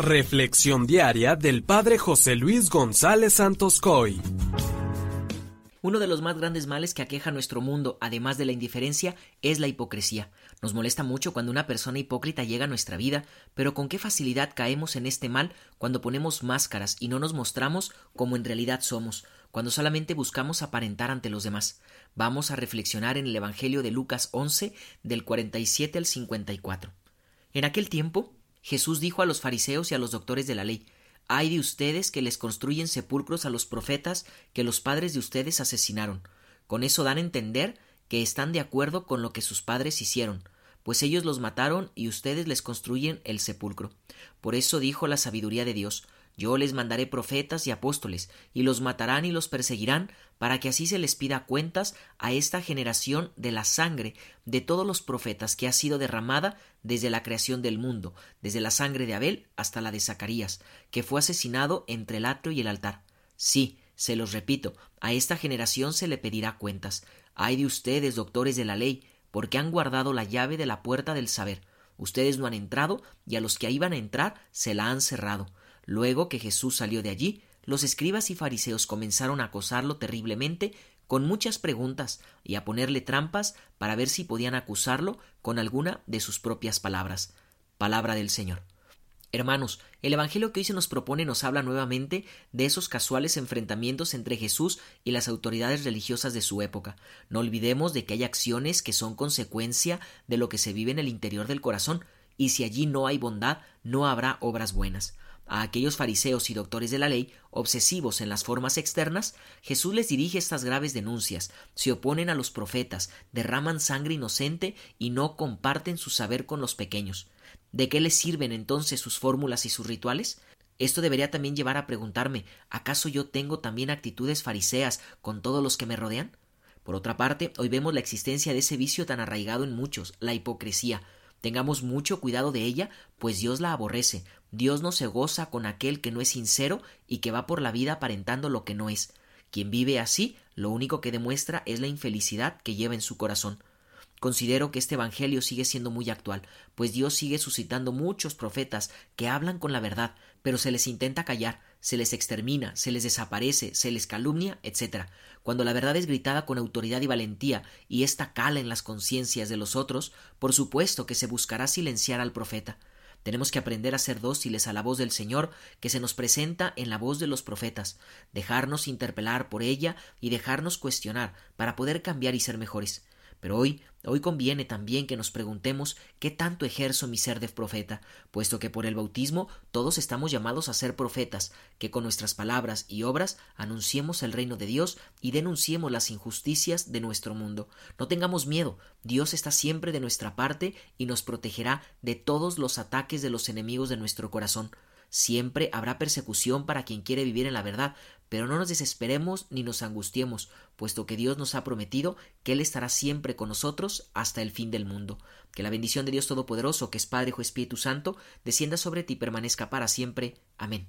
Reflexión diaria del Padre José Luis González Santos Coy. Uno de los más grandes males que aqueja nuestro mundo, además de la indiferencia, es la hipocresía. Nos molesta mucho cuando una persona hipócrita llega a nuestra vida, pero con qué facilidad caemos en este mal cuando ponemos máscaras y no nos mostramos como en realidad somos, cuando solamente buscamos aparentar ante los demás. Vamos a reflexionar en el Evangelio de Lucas 11, del 47 al 54. En aquel tiempo, Jesús dijo a los fariseos y a los doctores de la ley Hay de ustedes que les construyen sepulcros a los profetas que los padres de ustedes asesinaron. Con eso dan a entender que están de acuerdo con lo que sus padres hicieron, pues ellos los mataron y ustedes les construyen el sepulcro. Por eso dijo la sabiduría de Dios yo les mandaré profetas y apóstoles, y los matarán y los perseguirán, para que así se les pida cuentas a esta generación de la sangre de todos los profetas que ha sido derramada desde la creación del mundo, desde la sangre de Abel hasta la de Zacarías, que fue asesinado entre el atrio y el altar. Sí, se los repito, a esta generación se le pedirá cuentas. Ay de ustedes, doctores de la ley, porque han guardado la llave de la puerta del saber. Ustedes no han entrado, y a los que iban a entrar se la han cerrado. Luego que Jesús salió de allí, los escribas y fariseos comenzaron a acosarlo terriblemente con muchas preguntas y a ponerle trampas para ver si podían acusarlo con alguna de sus propias palabras. Palabra del Señor. Hermanos, el Evangelio que hoy se nos propone nos habla nuevamente de esos casuales enfrentamientos entre Jesús y las autoridades religiosas de su época. No olvidemos de que hay acciones que son consecuencia de lo que se vive en el interior del corazón, y si allí no hay bondad, no habrá obras buenas. A aquellos fariseos y doctores de la ley, obsesivos en las formas externas, Jesús les dirige estas graves denuncias, se oponen a los profetas, derraman sangre inocente y no comparten su saber con los pequeños. ¿De qué les sirven entonces sus fórmulas y sus rituales? Esto debería también llevar a preguntarme ¿acaso yo tengo también actitudes fariseas con todos los que me rodean? Por otra parte, hoy vemos la existencia de ese vicio tan arraigado en muchos, la hipocresía, Tengamos mucho cuidado de ella, pues Dios la aborrece. Dios no se goza con aquel que no es sincero y que va por la vida aparentando lo que no es. Quien vive así, lo único que demuestra es la infelicidad que lleva en su corazón. Considero que este Evangelio sigue siendo muy actual, pues Dios sigue suscitando muchos profetas que hablan con la verdad, pero se les intenta callar, se les extermina, se les desaparece, se les calumnia, etc. Cuando la verdad es gritada con autoridad y valentía y ésta cala en las conciencias de los otros, por supuesto que se buscará silenciar al profeta. Tenemos que aprender a ser dóciles a la voz del Señor que se nos presenta en la voz de los profetas, dejarnos interpelar por ella y dejarnos cuestionar para poder cambiar y ser mejores. Pero hoy, hoy conviene también que nos preguntemos qué tanto ejerzo mi ser de profeta, puesto que por el bautismo todos estamos llamados a ser profetas, que con nuestras palabras y obras anunciemos el reino de Dios y denunciemos las injusticias de nuestro mundo. No tengamos miedo, Dios está siempre de nuestra parte y nos protegerá de todos los ataques de los enemigos de nuestro corazón. Siempre habrá persecución para quien quiere vivir en la verdad, pero no nos desesperemos ni nos angustiemos, puesto que Dios nos ha prometido que Él estará siempre con nosotros hasta el fin del mundo. Que la bendición de Dios Todopoderoso, que es Padre, Hijo Espíritu Santo, descienda sobre ti y permanezca para siempre. Amén.